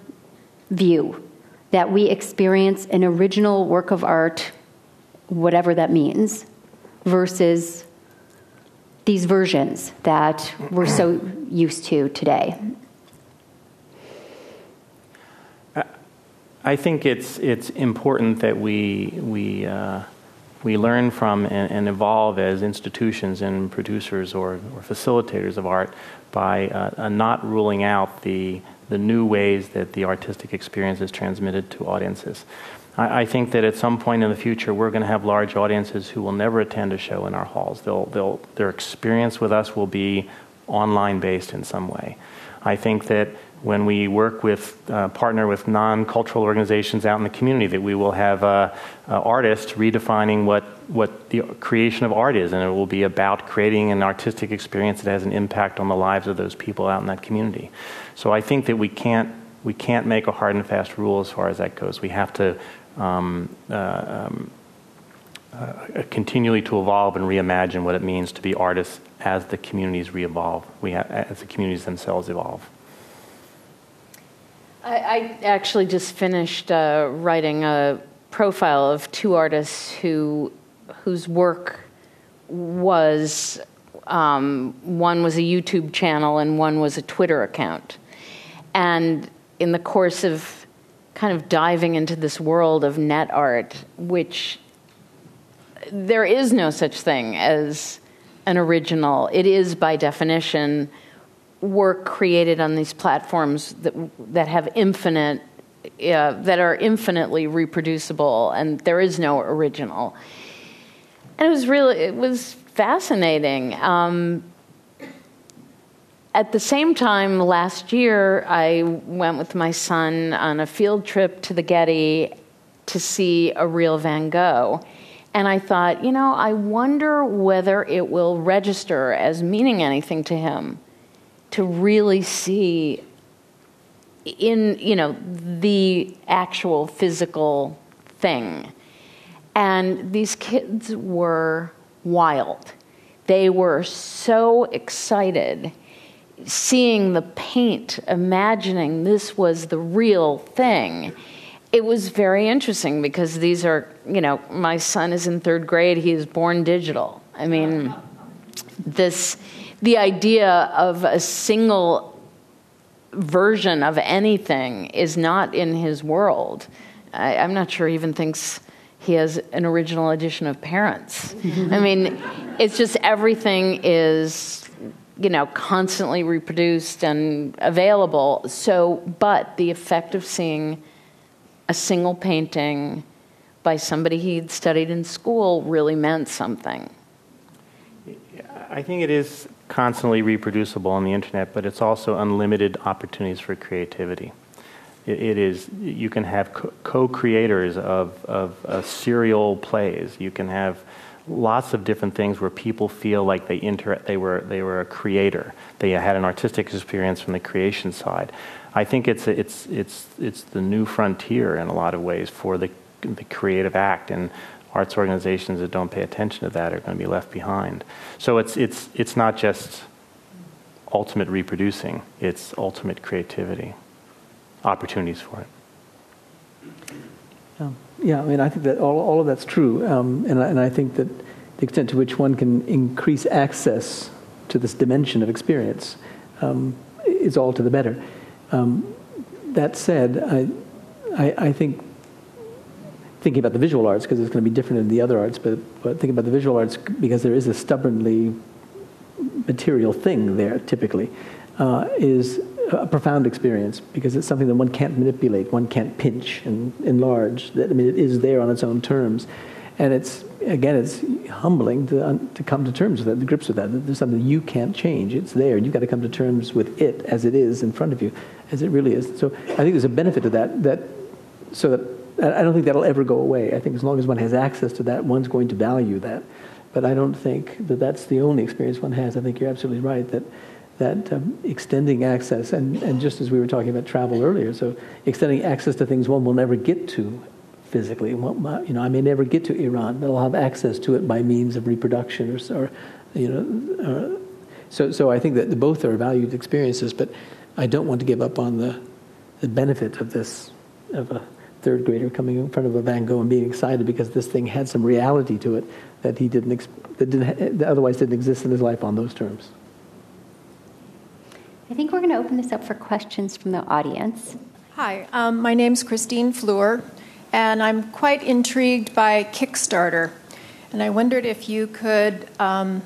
view that we experience an original work of art, whatever that means, versus these versions that we're so used to today? I think it's it's important that we we uh, we learn from and, and, evolve as institutions and producers or, or facilitators of art by uh, uh, not ruling out the the new ways that the artistic experience is transmitted to audiences. I, I think that at some point in the future, we're going to have large audiences who will never attend a show in our halls. They'll, they'll, their experience with us will be online based in some way. I think that when we work with, uh, partner with non-cultural organizations out in the community, that we will have uh, uh, artists redefining what, what the creation of art is, and it will be about creating an artistic experience that has an impact on the lives of those people out in that community. So I think that we can't, we can't make a hard and fast rule as far as that goes. We have to um, uh, um, uh, continually to evolve and reimagine what it means to be artists as the communities re-evolve, we ha- as the communities themselves evolve. I, I actually just finished uh, writing a profile of two artists who whose work was um, one was a YouTube channel and one was a Twitter account, and in the course of kind of diving into this world of net art, which there is no such thing as an original. It is by definition work created on these platforms that that have infinite uh, that are infinitely reproducible and there is no original. And it was really it was fascinating. Um, at the same time last year i went with my son on a field trip to the getty to see a real van gogh. And i thought you know i wonder whether it will register as meaning anything to him to really see in you know the actual physical thing. And these kids were wild. They were so excited seeing the paint imagining this was the real thing. It was very interesting because these are you know my son is in third grade. He is born digital. I mean this the idea of a single version of anything is not in his world. I, am not sure he even thinks he has an original edition of Parents. Mm-hmm. I mean, it's just everything is, you know, constantly reproduced and available. So, but the effect of seeing a single painting by somebody he'd studied in school really meant something. I think it is constantly reproducible on the internet, but it's also unlimited opportunities for creativity. it, it is you can have co-creators of, of uh, serial plays. You can have lots of different things where people feel like they inter- they were they were a creator. They had an artistic experience from the creation side. I think it's it's it's it's the new frontier in a lot of ways for the the creative act and arts organizations that don't pay attention to that are going to be left behind. So it's, it's, it's not just ultimate reproducing, it's ultimate creativity, opportunities for it. Um, yeah, I mean, I think that all, all of that's true. Um, and, I, and I think that the extent to which one can increase access to this dimension of experience um, is all to the better. Um, that said, I, I, I, think thinking about the visual arts because it's going to be different than the other arts, but, but thinking about the visual arts because there is a stubbornly material thing there typically uh, is a profound experience because it's something that one can't manipulate, one can't pinch and enlarge. That I mean, it is there on its own terms, and it's again, it's humbling to to come to terms with that, to grips with that. There's something you can't change. It's there. You've got to come to terms with it as it is in front of you, as it really is. So I think there's a benefit to that. That so that I don't think that'll ever go away. I think as long as one has access to that, one's going to value that. But I don't think that that's the only experience one has. I think you're absolutely right that that um, extending access, and, and just as we were talking about travel earlier, so extending access to things one will never get to physically. You know, I may never get to Iran, but I'll have access to it by means of reproduction or, or you know. Uh, so, so I think that both are valued experiences, but I don't want to give up on the, the benefit of this, of a third grader coming in front of a Van Gogh and being excited because this thing had some reality to it that he didn't, that didn't, that otherwise didn't exist in his life on those terms. I think we're going to open this up for questions from the audience. Hi, um, my name's Christine Fleur, and I'm quite intrigued by Kickstarter. And I wondered if you could um,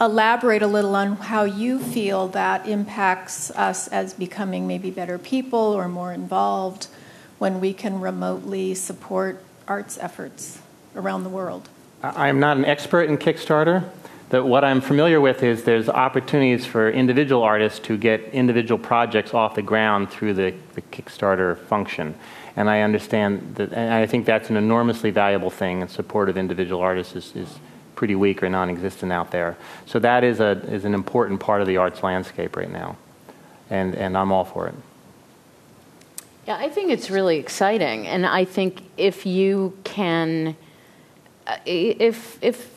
elaborate a little on how you feel that impacts us as becoming maybe better people or more involved when we can remotely support arts efforts around the world. I'm not an expert in Kickstarter that what I'm familiar with is there's opportunities for individual artists to get individual projects off the ground through the, the Kickstarter function. And I understand that, and I think that's an enormously valuable thing, and support of individual artists is, is pretty weak or non existent out there. So that is, a, is an important part of the arts landscape right now. And, and I'm all for it. Yeah, I think it's really exciting. And I think if you can, uh, if, if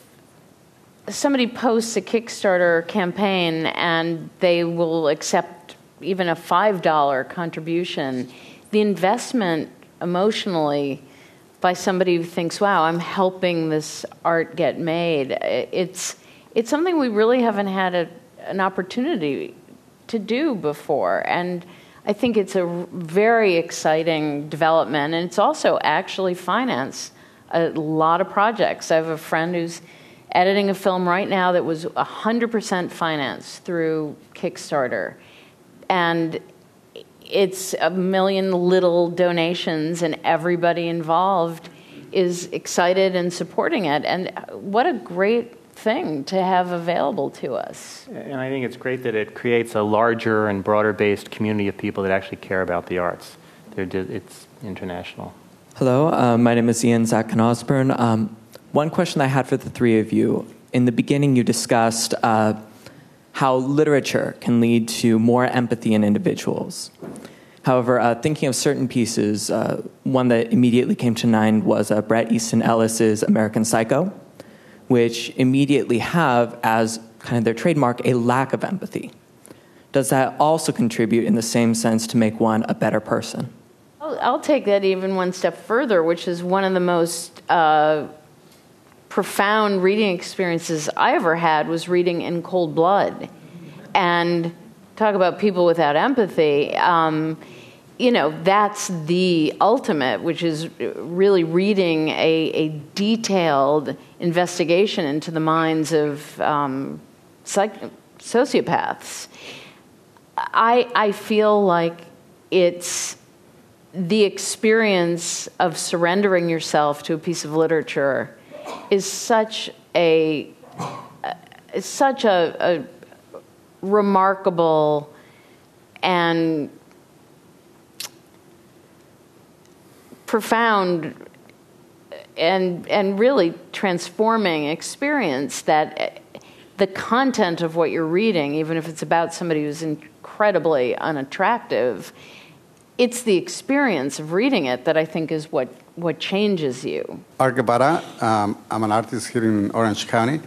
somebody posts a Kickstarter campaign and they will accept even a $5 contribution, the investment emotionally by somebody who thinks, wow, I'm helping this art get made, it's, it's something we really haven't had a, an opportunity to do before. And I think it's a very exciting development, and it's also actually finance a lot of projects. I have a friend who's editing a film right now that was 100% financed through Kickstarter. And it's a million little donations, and everybody involved is excited and supporting it. And what a great thing to have available to us. And I think it's great that it creates a larger and broader based community of people that actually care about the arts. it's international. Hello, uh, my name is Ian Zach and Osborne. Um, one question I had for the three of you in the beginning, you discussed uh, how literature can lead to more empathy in individuals. However, uh, thinking of certain pieces, uh, one that immediately came to mind was uh, Bret Easton Ellis's American Psycho, which immediately have as kind of their trademark a lack of empathy. Does that also contribute in the same sense to make one a better person? I'll, I'll take that even one step further, which is one of the most uh, profound reading experiences I ever had was reading in cold blood. And talk about people without empathy. Um, you know, that's the ultimate, which is really reading a, a detailed investigation into the minds of um, psych- sociopaths. I, I feel like it's the experience of surrendering yourself to a piece of literature is such a such a, a remarkable and profound and and really transforming experience that the content of what you're reading even if it's about somebody who's incredibly unattractive it's the experience of reading it that I think is what what changes you? Art Guevara. Um, I'm an artist here in Orange County.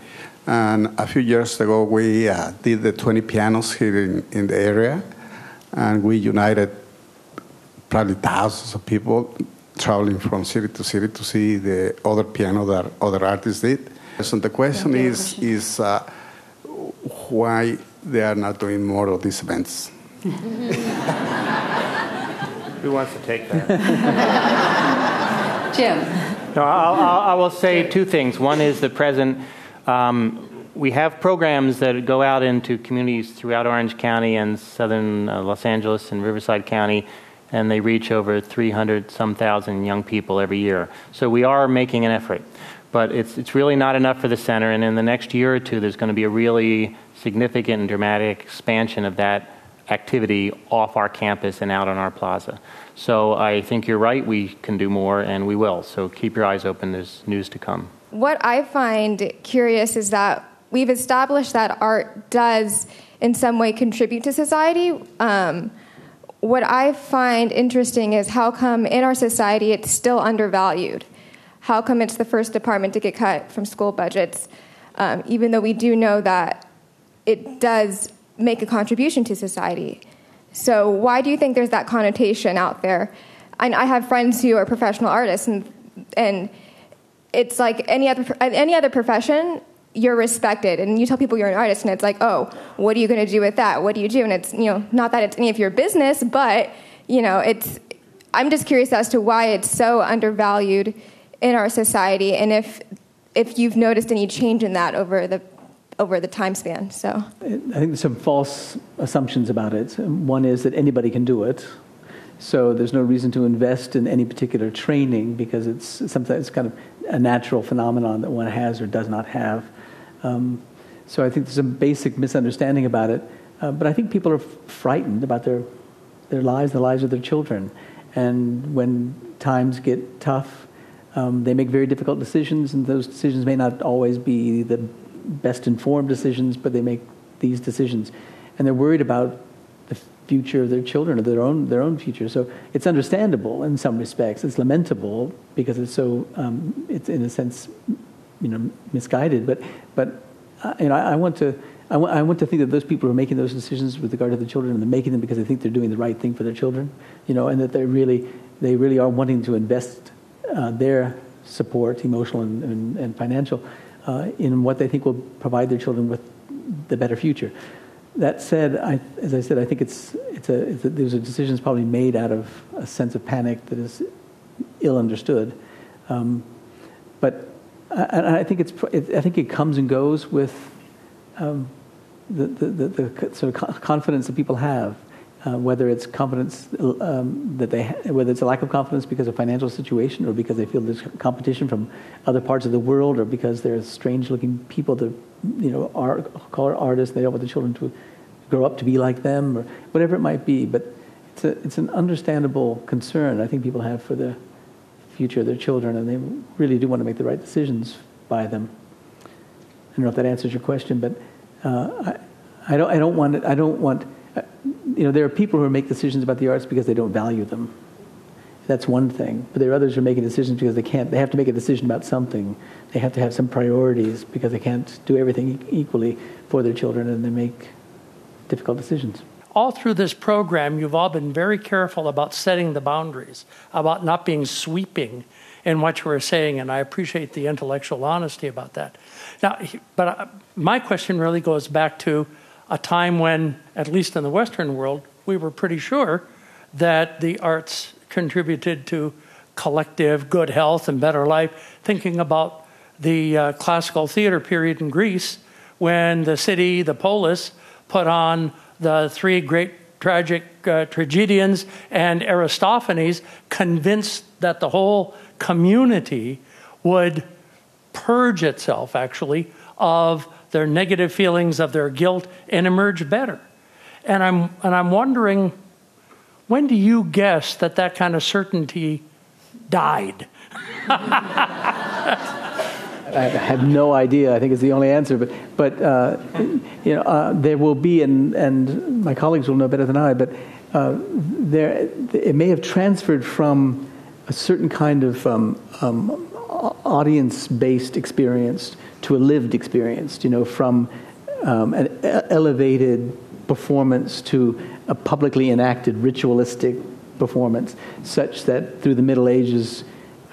And a few years ago, we uh, did the 20 pianos here in, in the area. And we united probably thousands of people traveling from city to city to see the other piano that other artists did. So the question is, is uh, why they are not doing more of these events. Who wants to take that? Jim. No, I'll, I'll, I will say two things. One is the present. Um, we have programs that go out into communities throughout Orange County and southern uh, Los Angeles and Riverside County, and they reach over 300 some thousand young people every year. So we are making an effort. But it's, it's really not enough for the center, and in the next year or two, there's going to be a really significant and dramatic expansion of that activity off our campus and out on our plaza. So I think you're right, we can do more, and we will. So keep your eyes open, there's news to come. What I find curious is that we've established that art does, in some way, contribute to society. Um, what I find interesting is how come in our society it's still undervalued? How come it's the first department to get cut from school budgets, um, even though we do know that it does make a contribution to society. So, why do you think there's that connotation out there? I, I have friends who are professional artists, and, and it's like any other, any other profession, you're respected. And you tell people you're an artist, and it's like, oh, what are you going to do with that? What do you do? And it's, you know, not that it's any of your business, but, you know, it's, I'm just curious as to why it's so undervalued in our society, and if, if you've noticed any change in that over the over the time span. So I think there's some false assumptions about it. One is that anybody can do it. So there's no reason to invest in any particular training because it's something it's kind of a natural phenomenon that one has or does not have. Um, so I think there's a basic misunderstanding about it. Uh, but I think people are frightened about their their lives, the lives of their children, and when times get tough, um, they make very difficult decisions, and those decisions may not always be the best informed decisions, but they make these decisions, and they're worried about the future of their children or their own their own future. So it's understandable in some respects. It's lamentable because it's so um, it's in a sense you know misguided. But but uh, you know I, I want to. I want, want to think that those people who are making those decisions with regard to the children, and they're making them because they think they're doing the right thing for their children, you know, and that they really, they really are wanting to invest uh, their support, emotional and, and, and financial, uh, in what they think will provide their children with the better future. That said, I, as I said, I think it's, it's a, it's a, there's a decisions probably made out of a sense of panic that is ill understood. Um, but I, I, think it's, it, I think it comes and goes with um, the, the, the, the, sort of confidence that people have uh, whether it's confidence um, that they, ha- whether it's a lack of confidence because of financial situation, or because they feel there's competition from other parts of the world, or because there's strange-looking people that you know are call artists. They don't want the children to grow up to be like them, or whatever it might be. But it's a, it's an understandable concern I think people have for the future of their children, and they really do want to make the right decisions by them. I don't know if that answers your question, but uh, I, I don't I don't want I don't want you know, there are people who make decisions about the arts because they don't value them. That's one thing. But there are others who are making decisions because they can't. They have to make a decision about something. They have to have some priorities because they can't do everything equally for their children, and they make difficult decisions. All through this program, you've all been very careful about setting the boundaries, about not being sweeping in what you were saying, and I appreciate the intellectual honesty about that. Now, but uh, my question really goes back to a time when, at least in the Western world, we were pretty sure that the arts contributed to collective good health and better life. Thinking about the uh, classical theater period in Greece, when the city, the polis, put on the three great tragic uh, tragedians and Aristophanes, convinced that the whole community would purge itself, actually, of their negative feelings of their guilt and emerge better. And I'm, and I'm wondering when do you guess that that kind of certainty died? I have no idea. I think it's the only answer. But, but uh, you know, uh, there will be, and, and my colleagues will know better than I, but uh, there, it may have transferred from a certain kind of um, um, audience based experience to a lived experience, you know, from um, an elevated performance to a publicly enacted ritualistic performance, such that through the Middle Ages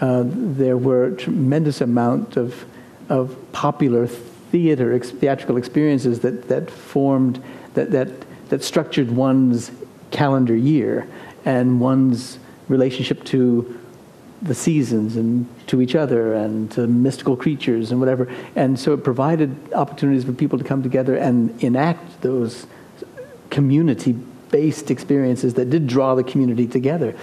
uh, there were tremendous amount of of popular theater, theatrical experiences that, that formed, that, that, that structured one's calendar year and one's relationship to the seasons and to each other and to mystical creatures and whatever. And so it provided opportunities for people to come together and enact those community based experiences that did draw the community together.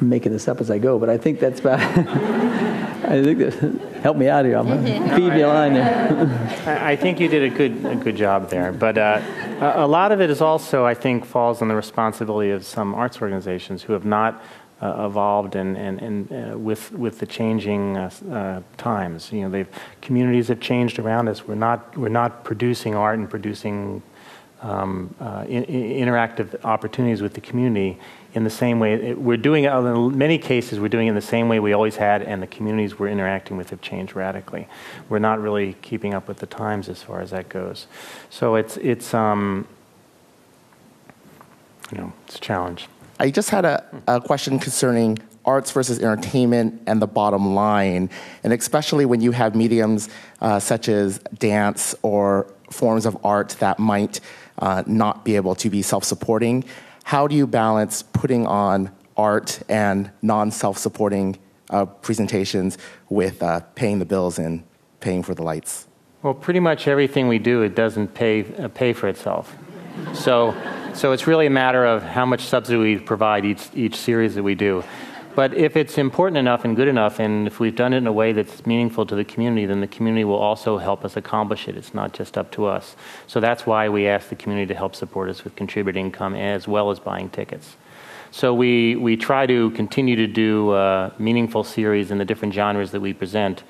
I'm making this up as I go, but I think that's about. I think that help me out here. I'm feed me a line there. I think you did a good a good job there, but uh, a lot of it is also I think falls on the responsibility of some arts organizations who have not uh, evolved and, and, and uh, with with the changing uh, uh, times. You know, they've communities have changed around us. We're not we're not producing art and producing um, uh, in, in interactive opportunities with the community in the same way. It, we're doing it in many cases. We're doing it in the same way we always had, and the communities we're interacting with have changed radically. We're not really keeping up with the times as far as that goes. So it's it's um, you know it's a challenge. I just had a, a question concerning arts versus entertainment and the bottom line, and especially when you have mediums uh, such as dance or forms of art that might uh, not be able to be self supporting. How do you balance putting on art and non self supporting uh, presentations with uh, paying the bills and paying for the lights? Well, pretty much everything we do, it doesn't pay, uh, pay for itself. So so it's really a matter of how much subsidy we provide each, each series that we do. But if it's important enough and good enough, and if we've done it in a way that's meaningful to the community, then the community will also help us accomplish it. It's not just up to us. So that's why we ask the community to help support us with contributing income as well as buying tickets. So we, we try to continue to do uh, meaningful series in the different genres that we present,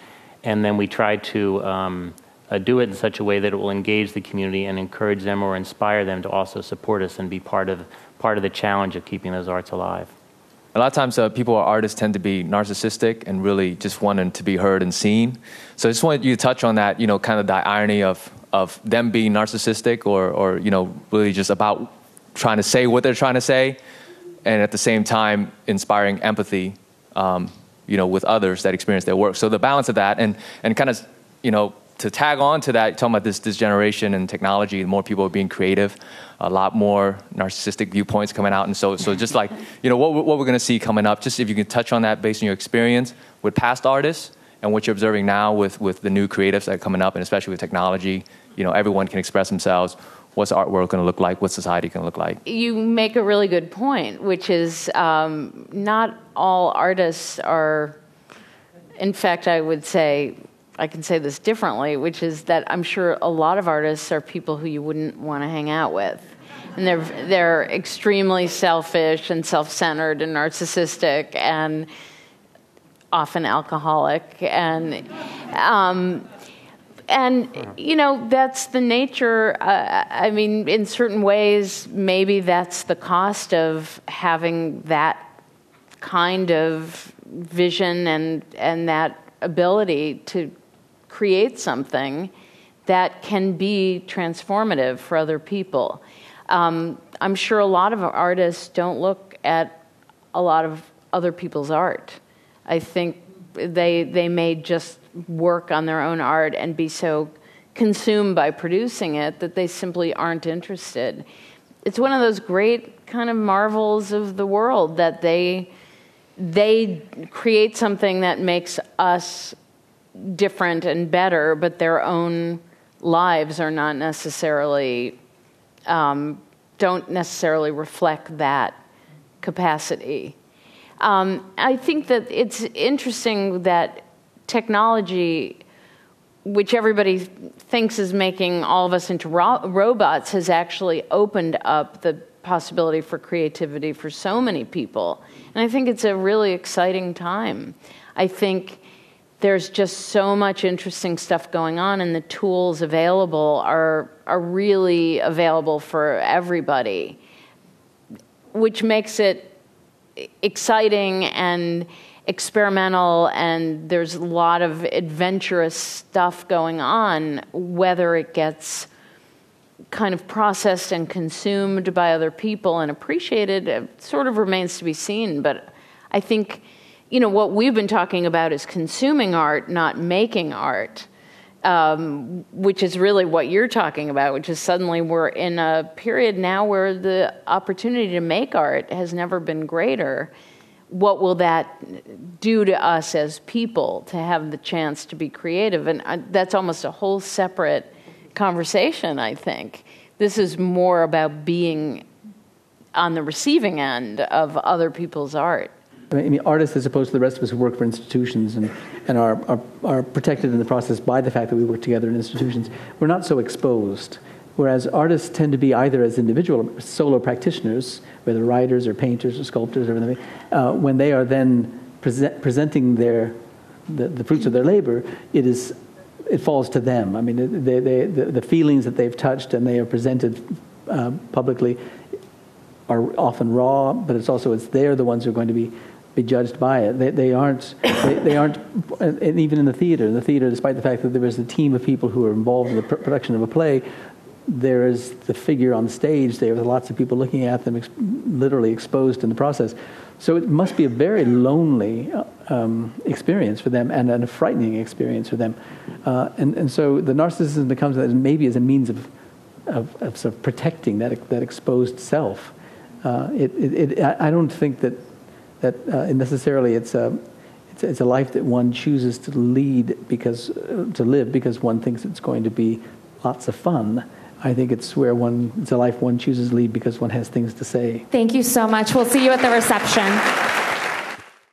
and then we try to um, uh, do it in such a way that it will engage the community and encourage them or inspire them to also support us and be part of, part of the challenge of keeping those arts alive. A lot of times, uh, people or artists tend to be narcissistic and really just wanting to be heard and seen. So I just wanted you to touch on that, you know, kind of the irony of, of them being narcissistic or, or, you know, really just about trying to say what they're trying to say and at the same time inspiring empathy, um, you know, with others that experience their work. So the balance of that and, and kind of, you know, to tag on to that, talking about this, this generation and technology, more people are being creative, a lot more narcissistic viewpoints coming out. And so, so just like, you know, what, what we're going to see coming up, just if you can touch on that based on your experience with past artists and what you're observing now with, with the new creatives that are coming up, and especially with technology, you know, everyone can express themselves. What's art world going to look like? What's society going to look like? You make a really good point, which is um, not all artists are, in fact, I would say I can say this differently, which is that I'm sure a lot of artists are people who you wouldn't want to hang out with. And they're, they're extremely selfish and self centered and narcissistic and often alcoholic. And, um, and you know, that's the nature. Uh, I mean, in certain ways, maybe that's the cost of having that kind of vision and, and that ability to create something that can be transformative for other people. Um, I'm sure a lot of artists don't look at a lot of other people's art. I think they they may just work on their own art and be so consumed by producing it that they simply aren't interested. It's one of those great kind of marvels of the world that they they create something that makes us different and better, but their own lives are not necessarily um, don't necessarily reflect that capacity. Um, I think that it's interesting that technology, which everybody thinks is making all of us into ro- robots, has actually opened up the possibility for creativity for so many people. And I think it's a really exciting time. I think there's just so much interesting stuff going on, and the tools available are, are really available for everybody, which makes it exciting and experimental, and there's a lot of adventurous stuff going on, whether it gets kind of processed and consumed by other people and appreciated, sort of remains to be seen. But I think you know, what we've been talking about is consuming art, not making art. Um, which is really what you're talking about, which is suddenly we're in a period now where the opportunity to make art has never been greater. What will that do to us as people to have the chance to be creative? And uh, that's almost a whole separate conversation, I think. This is more about being on the receiving end of other people's art. I mean, artists, as opposed to the rest of us who work for institutions and, and are, are, are protected in the process by the fact that we work together in institutions, we're not so exposed. Whereas artists tend to be either as individual solo practitioners, whether writers or painters or sculptors or anything, uh, when they are then present, presenting their, the, the, fruits of their labor, it, is, it falls to them. I mean, they, they, the, the feelings that they've touched and they are presented uh, publicly are often raw, but it's also it's they're the ones who are going to be be judged by it. They, they aren't, they, they, aren't, and even in the theater, in the theater, despite the fact that there is a team of people who are involved in the production of a play, there is the figure on stage there with lots of people looking at them, ex- literally exposed in the process. So it must be a very lonely um, experience for them and, and, a frightening experience for them. Uh, and, and so the narcissism becomes maybe as a means of, of, of sort of protecting that, that exposed self. Uh, it, it, it, I don't think that that uh, necessarily it's a it's, it's, a life that one chooses to lead because uh, to live because one thinks it's going to be lots of fun. I think it's where one it's a life one chooses to lead because one has things to say. Thank you so much. We'll see you at the reception.